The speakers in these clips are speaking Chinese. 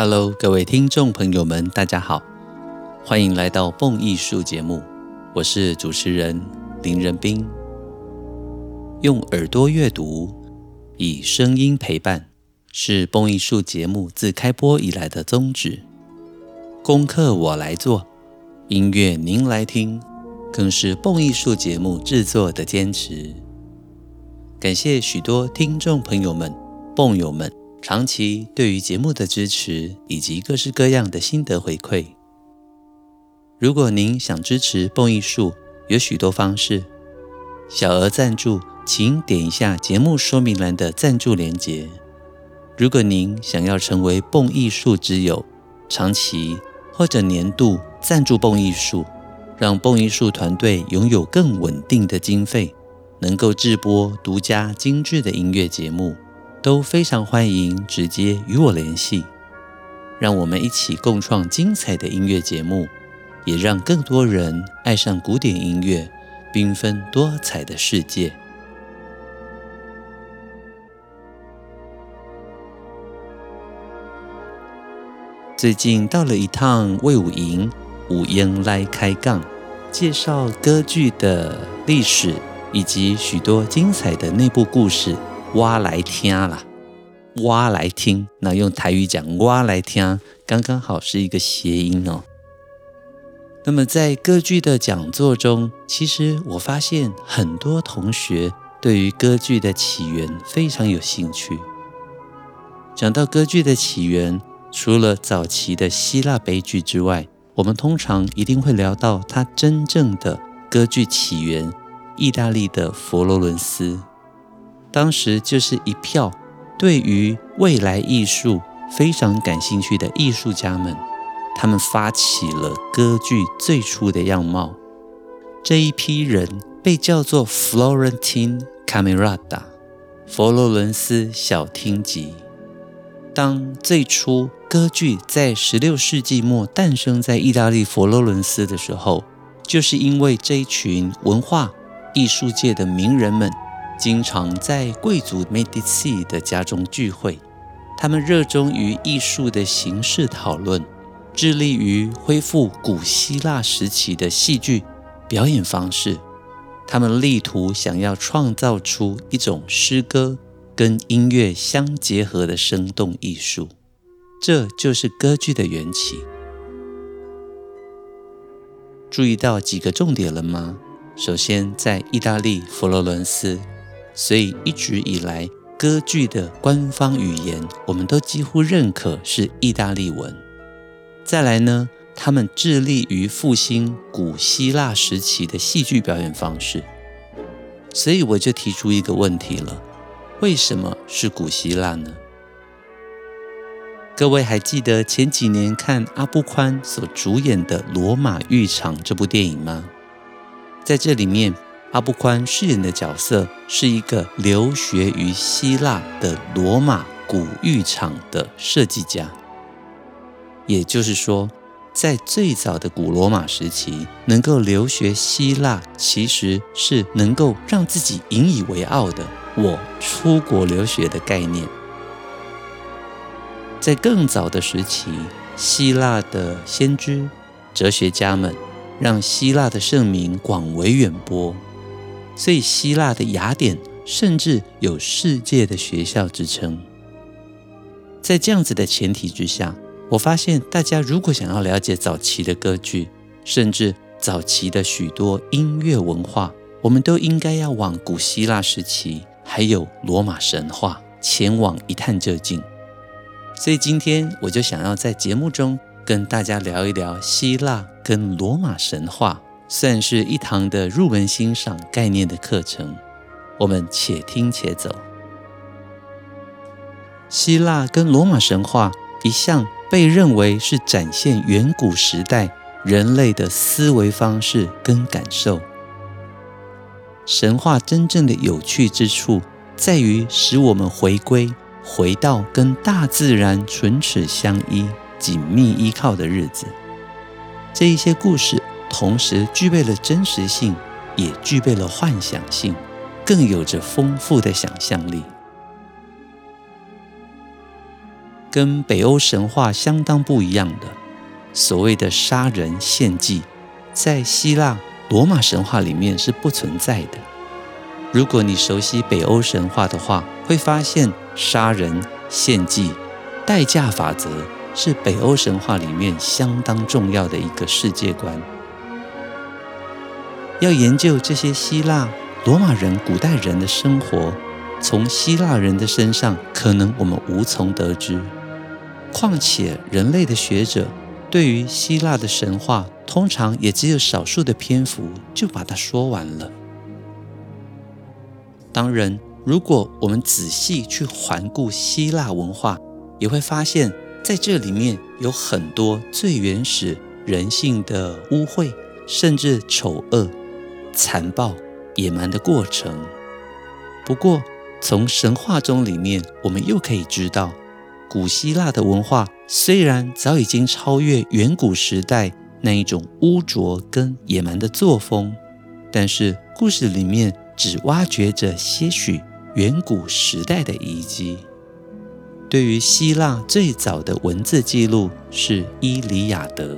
Hello，各位听众朋友们，大家好，欢迎来到蹦艺术节目，我是主持人林仁斌。用耳朵阅读，以声音陪伴，是蹦艺术节目自开播以来的宗旨。功课我来做，音乐您来听，更是蹦艺术节目制作的坚持。感谢许多听众朋友们、蹦友们。长期对于节目的支持以及各式各样的心得回馈。如果您想支持蹦艺术，有许多方式。小额赞助，请点一下节目说明栏的赞助链接。如果您想要成为蹦艺术之友，长期或者年度赞助蹦艺术，让蹦艺术团队拥有更稳定的经费，能够制播独家精致的音乐节目。都非常欢迎直接与我联系，让我们一起共创精彩的音乐节目，也让更多人爱上古典音乐缤纷多彩的世界。最近到了一趟魏武营，五烟来开杠，介绍歌剧的历史以及许多精彩的内部故事。挖来听啦，挖来听。那用台语讲，挖来听，刚刚好是一个谐音哦。那么在歌剧的讲座中，其实我发现很多同学对于歌剧的起源非常有兴趣。讲到歌剧的起源，除了早期的希腊悲剧之外，我们通常一定会聊到它真正的歌剧起源——意大利的佛罗伦斯。当时就是一票对于未来艺术非常感兴趣的艺术家们，他们发起了歌剧最初的样貌。这一批人被叫做 Florentine Camerata，佛罗伦斯小厅级。当最初歌剧在十六世纪末诞生在意大利佛罗伦斯的时候，就是因为这一群文化艺术界的名人们。经常在贵族 Medici 的家中聚会，他们热衷于艺术的形式讨论，致力于恢复古希腊时期的戏剧表演方式。他们力图想要创造出一种诗歌跟音乐相结合的生动艺术，这就是歌剧的缘起。注意到几个重点了吗？首先，在意大利佛罗伦斯。所以一直以来，歌剧的官方语言我们都几乎认可是意大利文。再来呢，他们致力于复兴古希腊时期的戏剧表演方式。所以我就提出一个问题了：为什么是古希腊呢？各位还记得前几年看阿布宽所主演的《罗马浴场》这部电影吗？在这里面。阿布宽饰演的角色是一个留学于希腊的罗马古浴场的设计家，也就是说，在最早的古罗马时期，能够留学希腊，其实是能够让自己引以为傲的“我出国留学”的概念。在更早的时期，希腊的先知、哲学家们让希腊的盛名广为远播。所以，希腊的雅典甚至有世界的学校之称。在这样子的前提之下，我发现大家如果想要了解早期的歌剧，甚至早期的许多音乐文化，我们都应该要往古希腊时期，还有罗马神话前往一探究竟。所以今天我就想要在节目中跟大家聊一聊希腊跟罗马神话。算是一堂的入门欣赏概念的课程，我们且听且走。希腊跟罗马神话一向被认为是展现远古时代人类的思维方式跟感受。神话真正的有趣之处，在于使我们回归，回到跟大自然唇齿相依、紧密依靠的日子。这一些故事。同时具备了真实性，也具备了幻想性，更有着丰富的想象力。跟北欧神话相当不一样的。所谓的杀人献祭，在希腊、罗马神话里面是不存在的。如果你熟悉北欧神话的话，会发现杀人献祭、代价法则是北欧神话里面相当重要的一个世界观。要研究这些希腊、罗马人、古代人的生活，从希腊人的身上，可能我们无从得知。况且，人类的学者对于希腊的神话，通常也只有少数的篇幅就把它说完了。当然，如果我们仔细去环顾希腊文化，也会发现，在这里面有很多最原始人性的污秽，甚至丑恶、残暴、野蛮的过程。不过，从神话中里面，我们又可以知道，古希腊的文化虽然早已经超越远古时代那一种污浊跟野蛮的作风，但是故事里面。只挖掘着些许远古时代的遗迹。对于希腊最早的文字记录是《伊里亚德》，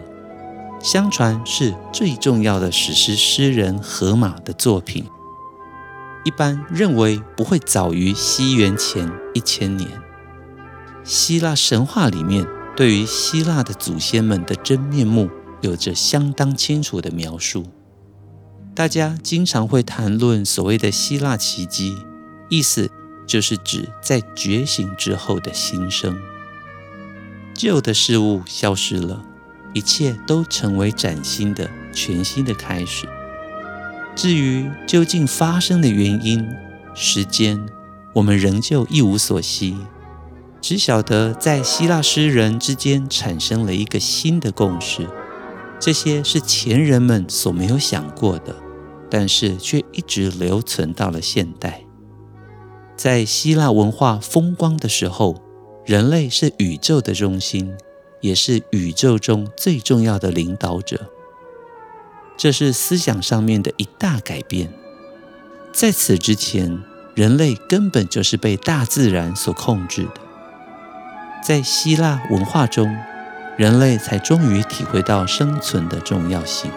相传是最重要的史诗诗人荷马的作品。一般认为不会早于西元前一千年。希腊神话里面对于希腊的祖先们的真面目有着相当清楚的描述。大家经常会谈论所谓的希腊奇迹，意思就是指在觉醒之后的新生。旧的事物消失了，一切都成为崭新的、全新的开始。至于究竟发生的原因、时间，我们仍旧一无所悉，只晓得在希腊诗人之间产生了一个新的共识。这些是前人们所没有想过的，但是却一直留存到了现代。在希腊文化风光的时候，人类是宇宙的中心，也是宇宙中最重要的领导者。这是思想上面的一大改变。在此之前，人类根本就是被大自然所控制的。在希腊文化中，人类才终于体会到生存的重要性。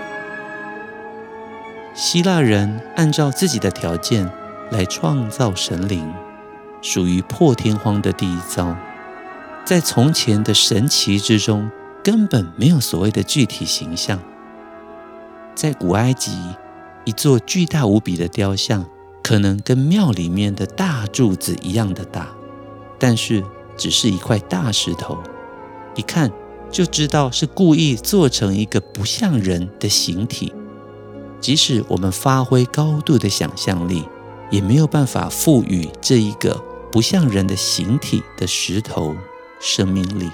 希腊人按照自己的条件来创造神灵，属于破天荒的第一遭。在从前的神奇之中，根本没有所谓的具体形象。在古埃及，一座巨大无比的雕像，可能跟庙里面的大柱子一样的大，但是只是一块大石头，一看。就知道是故意做成一个不像人的形体，即使我们发挥高度的想象力，也没有办法赋予这一个不像人的形体的石头生命力。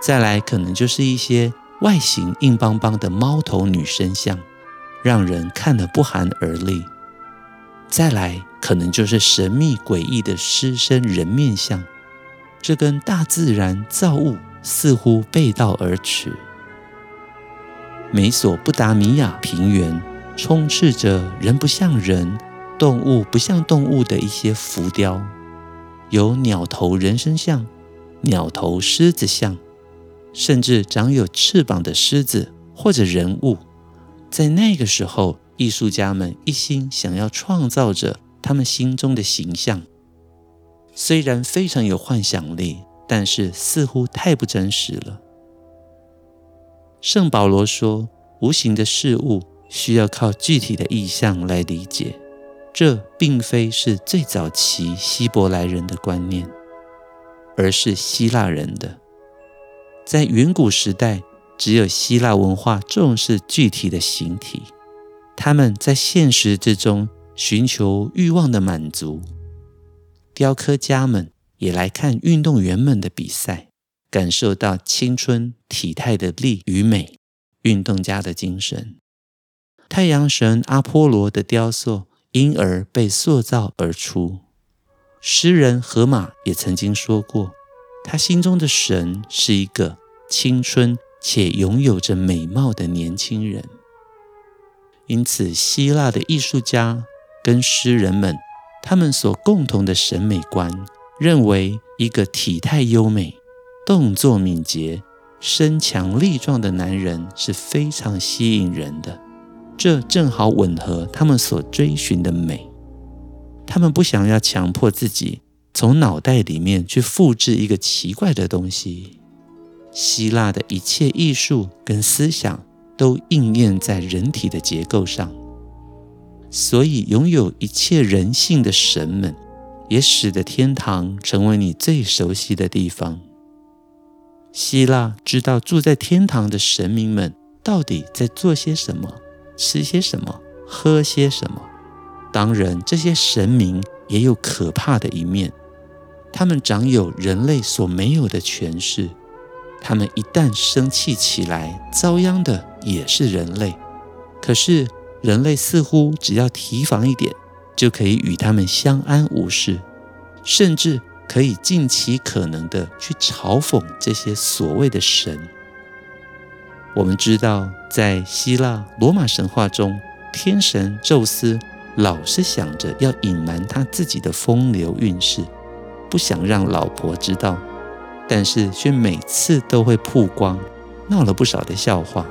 再来，可能就是一些外形硬邦邦的猫头女神像，让人看得不寒而栗。再来，可能就是神秘诡异的狮身人面像，这跟大自然造物。似乎背道而驰。美索不达米亚平原充斥着人不像人、动物不像动物的一些浮雕，有鸟头人身像、鸟头狮子像，甚至长有翅膀的狮子或者人物。在那个时候，艺术家们一心想要创造着他们心中的形象，虽然非常有幻想力。但是似乎太不真实了。圣保罗说：“无形的事物需要靠具体的意象来理解。”这并非是最早期希伯来人的观念，而是希腊人的。在远古时代，只有希腊文化重视具体的形体，他们在现实之中寻求欲望的满足。雕刻家们。也来看运动员们的比赛，感受到青春体态的力与美，运动家的精神。太阳神阿波罗的雕塑因而被塑造而出。诗人荷马也曾经说过，他心中的神是一个青春且拥有着美貌的年轻人。因此，希腊的艺术家跟诗人们，他们所共同的审美观。认为一个体态优美、动作敏捷、身强力壮的男人是非常吸引人的。这正好吻合他们所追寻的美。他们不想要强迫自己从脑袋里面去复制一个奇怪的东西。希腊的一切艺术跟思想都应验在人体的结构上，所以拥有一切人性的神们，也使得天堂成为你最熟悉的地方。希腊知道住在天堂的神明们到底在做些什么。吃些什么，喝些什么。当然，这些神明也有可怕的一面，他们掌有人类所没有的权势。他们一旦生气起来，遭殃的也是人类。可是，人类似乎只要提防一点，就可以与他们相安无事，甚至可以尽其可能的去嘲讽这些所谓的神。我们知道，在希腊罗马神话中，天神宙斯老是想着要隐瞒他自己的风流韵事，不想让老婆知道，但是却每次都会曝光，闹了不少的笑话。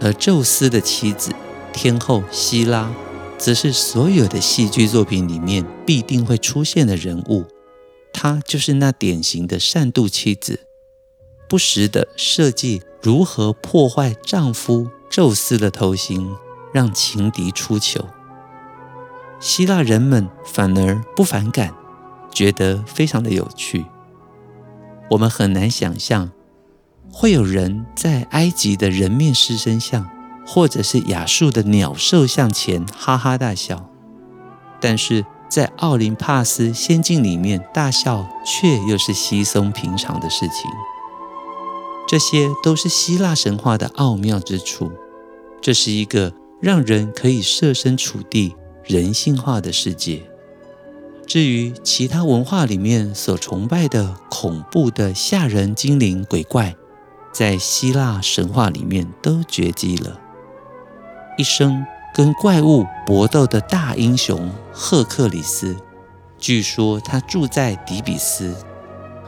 而宙斯的妻子天后希拉，则是所有的戏剧作品里面必定会出现的人物，她就是那典型的善妒妻子。不时地设计如何破坏丈夫宙斯的偷心，让情敌出糗。希腊人们反而不反感，觉得非常的有趣。我们很难想象，会有人在埃及的人面狮身像，或者是亚述的鸟兽像前哈哈大笑，但是在奥林帕斯仙境里面大笑，却又是稀松平常的事情。这些都是希腊神话的奥妙之处。这是一个让人可以设身处地、人性化的世界。至于其他文化里面所崇拜的恐怖的吓人精灵鬼怪，在希腊神话里面都绝迹了。一生跟怪物搏斗的大英雄赫克里斯，据说他住在底比斯，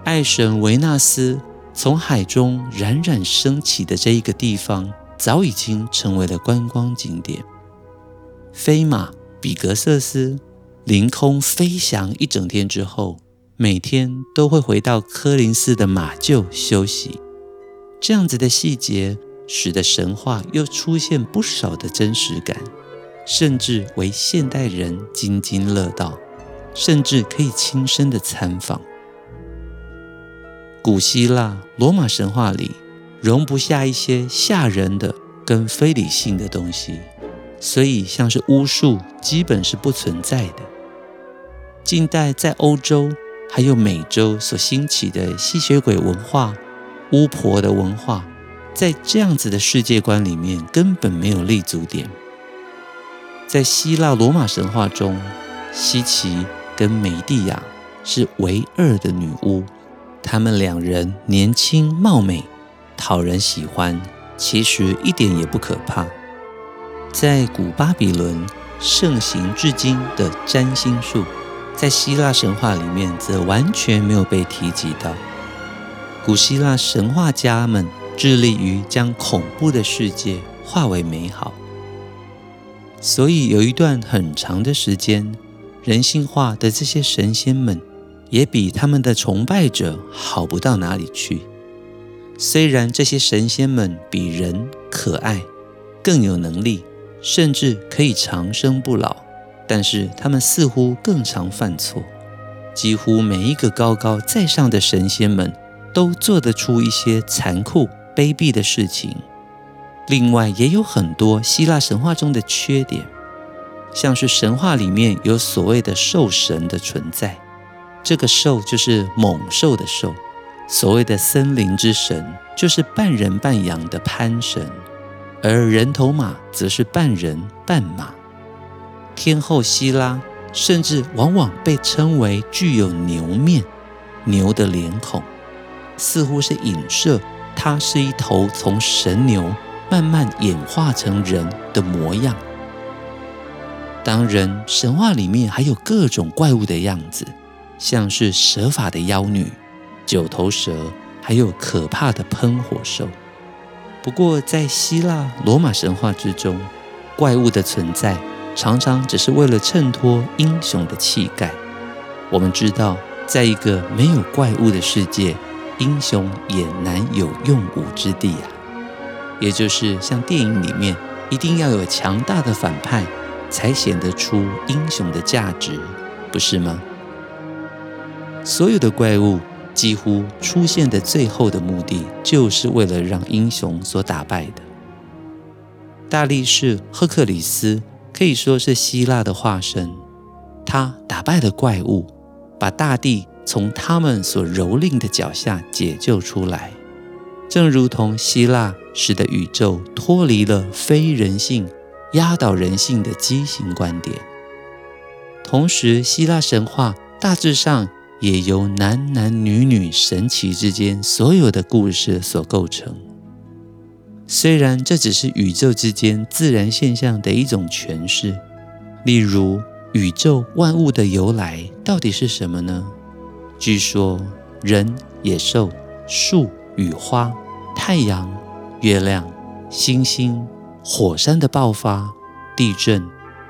爱神维纳斯。从海中冉冉升起的这一个地方，早已经成为了观光景点。飞马比格瑟斯凌空飞翔一整天之后，每天都会回到科林斯的马厩休息。这样子的细节，使得神话又出现不少的真实感，甚至为现代人津津乐道，甚至可以亲身的参访。古希腊、罗马神话里容不下一些吓人的跟非理性的东西，所以像是巫术基本是不存在的。近代在欧洲还有美洲所兴起的吸血鬼文化、巫婆的文化，在这样子的世界观里面根本没有立足点。在希腊罗马神话中，西奇跟梅蒂亚是唯二的女巫。她们两人年轻貌美，讨人喜欢，其实一点也不可怕。在古巴比伦盛行至今的占星术，在希腊神话里面则完全没有被提及到。古希腊神话家们致力于将恐怖的世界化为美好，所以有一段很长的时间，人性化的这些神仙们。也比他们的崇拜者好不到哪里去。虽然这些神仙们比人可爱、更有能力，甚至可以长生不老，但是他们似乎更常犯错。几乎每一个高高在上的神仙们都做得出一些残酷、卑鄙的事情。另外，也有很多希腊神话中的缺点，像是神话里面有所谓的兽神的存在。这个兽就是猛兽的兽，所谓的森林之神就是半人半羊的潘神，而人头马则是半人半马。天后希拉甚至往往被称为具有牛面、牛的脸孔，似乎是影射它是一头从神牛慢慢演化成人的模样。当然，神话里面还有各种怪物的样子。像是蛇法的妖女、九头蛇，还有可怕的喷火兽。不过，在希腊罗马神话之中，怪物的存在常常只是为了衬托英雄的气概。我们知道，在一个没有怪物的世界，英雄也难有用武之地啊。也就是像电影里面，一定要有强大的反派，才显得出英雄的价值，不是吗？所有的怪物几乎出现的最后的目的，就是为了让英雄所打败的。大力士赫克里斯可以说是希腊的化身，他打败了怪物，把大地从他们所蹂躏的脚下解救出来，正如同希腊使得宇宙脱离了非人性、压倒人性的畸形观点。同时，希腊神话大致上也由男男女女神奇之间所有的故事所构成。虽然这只是宇宙之间自然现象的一种诠释，例如宇宙万物的由来到底是什么呢？据说人、野兽、树、与花、太阳、月亮、星星、火山的爆发、地震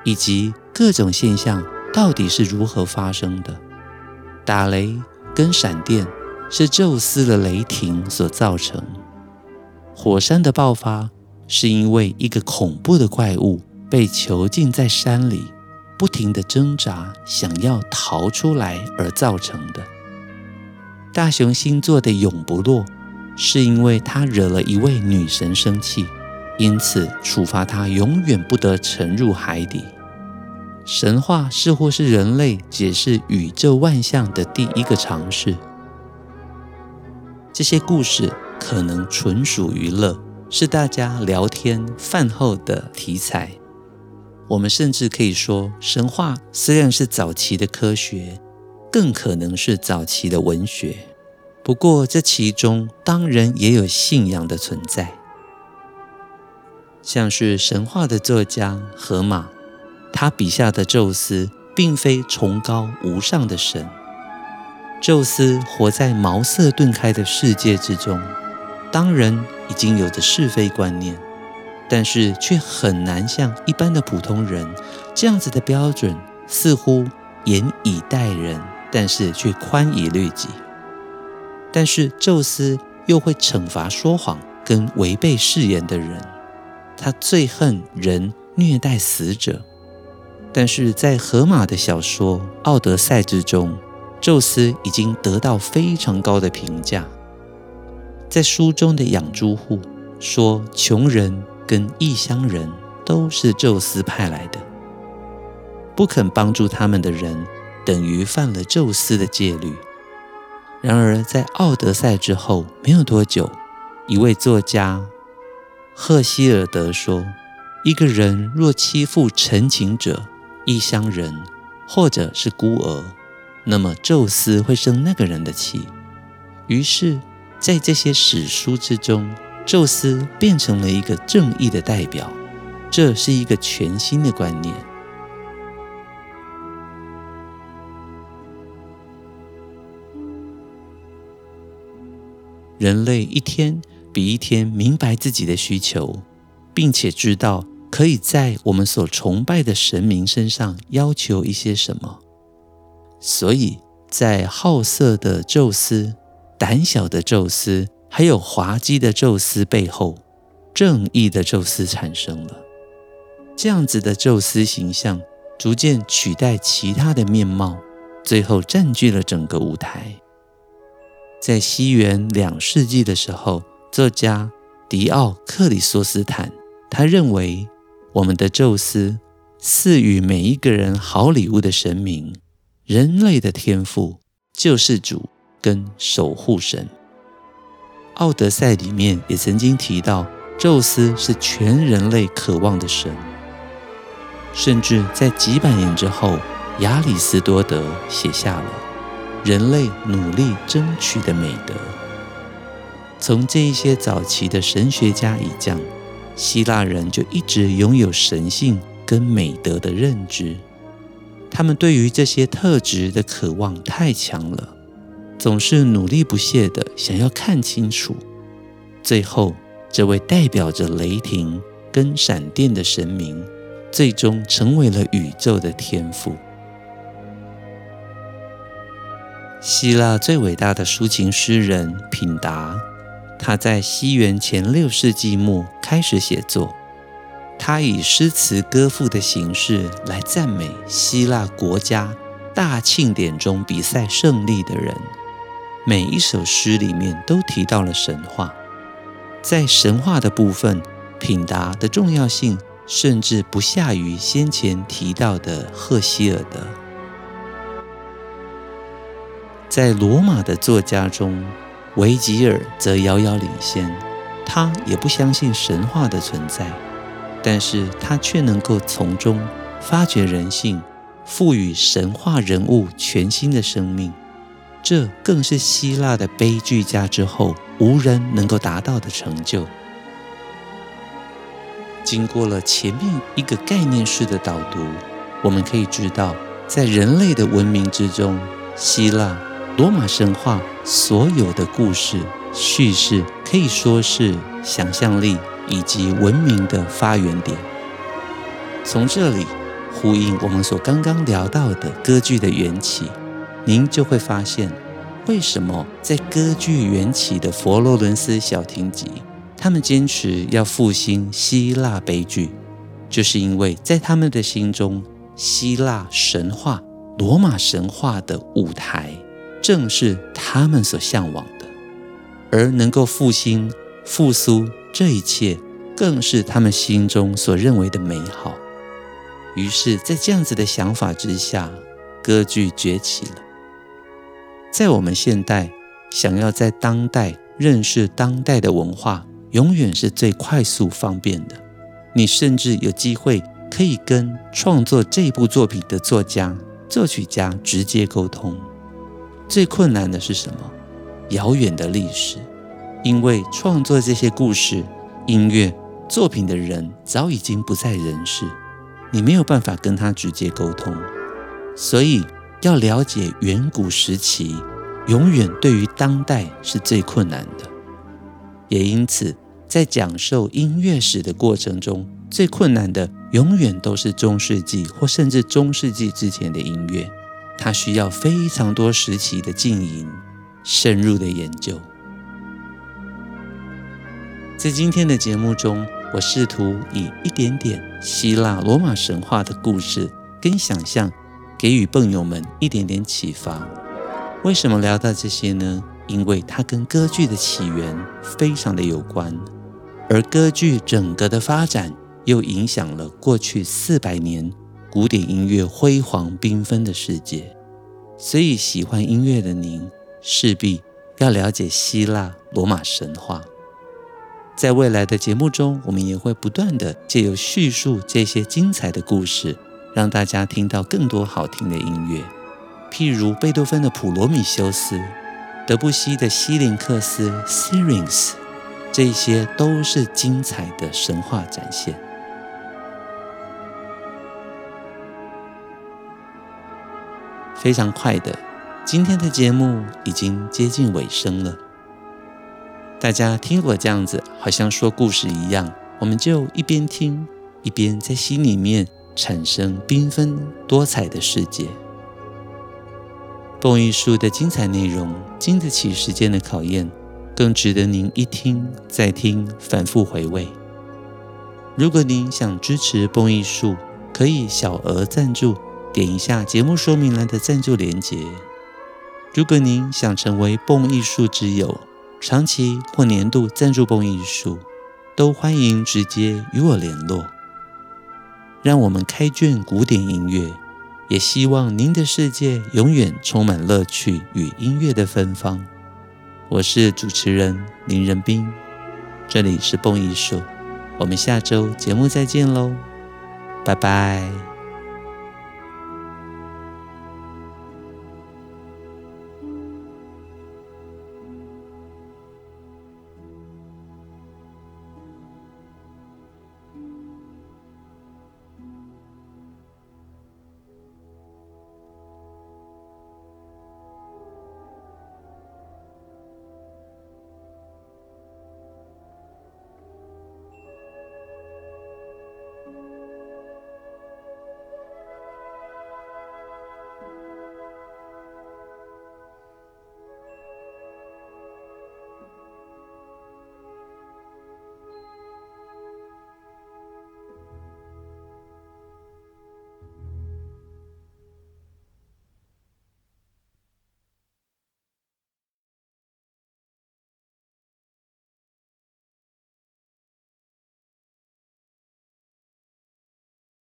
以及各种现象到底是如何发生的？打雷跟闪电是宙斯的雷霆所造成。火山的爆发是因为一个恐怖的怪物被囚禁在山里，不停地挣扎，想要逃出来而造成的。大熊星座的永不落是因为他惹了一位女神生气，因此处罚他永远不得沉入海底。神话似乎是人类解释宇宙万象的第一个尝试。这些故事。可能纯属娱乐，是大家聊天饭后的题材。我们甚至可以说，神话虽然是早期的科学，更可能是早期的文学。不过，这其中当然也有信仰的存在。像是神话的作家荷马，他笔下的宙斯并非崇高无上的神，宙斯活在茅塞顿开的世界之中。当然已经有着是非观念，但是却很难像一般的普通人这样子的标准，似乎严以待人，但是却宽以律己。但是宙斯又会惩罚说谎跟违背誓言的人，他最恨人虐待死者。但是在荷马的小说《奥德赛》之中，宙斯已经得到非常高的评价。在书中的养猪户说，穷人跟异乡人都是宙斯派来的，不肯帮助他们的人，等于犯了宙斯的戒律。然而，在《奥德赛》之后没有多久，一位作家赫希尔德说：“一个人若欺负陈情者、异乡人或者是孤儿，那么宙斯会生那个人的气。”于是。在这些史书之中，宙斯变成了一个正义的代表，这是一个全新的观念。人类一天比一天明白自己的需求，并且知道可以在我们所崇拜的神明身上要求一些什么，所以在好色的宙斯。胆小的宙斯，还有滑稽的宙斯背后，正义的宙斯产生了。这样子的宙斯形象逐渐取代其他的面貌，最后占据了整个舞台。在西元两世纪的时候，作家狄奥克里索斯坦他认为，我们的宙斯赐予每一个人好礼物的神明，人类的天赋救世主。跟守护神，《奥德赛》里面也曾经提到，宙斯是全人类渴望的神。甚至在几百年之后，亚里斯多德写下了人类努力争取的美德。从这一些早期的神学家以降，希腊人就一直拥有神性跟美德的认知。他们对于这些特质的渴望太强了，总是努力不懈地想要看清楚。最后，这位代表着雷霆跟闪电的神明，最终成为了宇宙的天赋。希腊最伟大的抒情诗人品达，他在西元前六世纪末开始写作。他以诗词歌赋的形式来赞美希腊国家大庆典中比赛胜利的人。每一首诗里面都提到了神话，在神话的部分，品达的重要性甚至不下于先前提到的赫西尔德。在罗马的作家中，维吉尔则遥遥领先，他也不相信神话的存在。但是他却能够从中发掘人性，赋予神话人物全新的生命，这更是希腊的悲剧家之后无人能够达到的成就。经过了前面一个概念式的导读，我们可以知道，在人类的文明之中，希腊、罗马神话所有的故事叙事可以说是想象力。以及文明的发源点，从这里呼应我们所刚刚聊到的歌剧的缘起，您就会发现，为什么在歌剧缘起的佛罗伦斯小亭集，他们坚持要复兴希腊悲剧，就是因为在他们的心中，希腊神话、罗马神话的舞台，正是他们所向往的，而能够复兴、复苏。这一切更是他们心中所认为的美好。于是，在这样子的想法之下，歌剧崛起了。在我们现代想要在当代认识当代的文化，永远是最快速方便的。你甚至有机会可以跟创作这部作品的作家、作曲家直接沟通。最困难的是什么？遥远的历史。因为创作这些故事、音乐作品的人早已经不在人世，你没有办法跟他直接沟通，所以要了解远古时期，永远对于当代是最困难的。也因此，在讲授音乐史的过程中，最困难的永远都是中世纪或甚至中世纪之前的音乐，它需要非常多时期的经营、深入的研究。在今天的节目中，我试图以一点点希腊罗马神话的故事跟想象，给予笨友们一点点启发。为什么聊到这些呢？因为它跟歌剧的起源非常的有关，而歌剧整个的发展又影响了过去四百年古典音乐辉煌缤纷的世界。所以，喜欢音乐的您势必要了解希腊罗马神话。在未来的节目中，我们也会不断的借由叙述这些精彩的故事，让大家听到更多好听的音乐。譬如贝多芬的《普罗米修斯》，德布西的《西林克斯》（Syrinx），这些都是精彩的神话展现。非常快的，今天的节目已经接近尾声了。大家听我这样子，好像说故事一样，我们就一边听，一边在心里面产生缤纷多彩的世界。蹦艺术的精彩内容，经得起时间的考验，更值得您一听再听，反复回味。如果您想支持蹦艺术，可以小额赞助，点一下节目说明栏的赞助链接。如果您想成为蹦艺术之友，长期或年度赞助蹦艺术，都欢迎直接与我联络。让我们开卷古典音乐，也希望您的世界永远充满乐趣与音乐的芬芳。我是主持人林仁斌，这里是蹦艺术，我们下周节目再见喽，拜拜。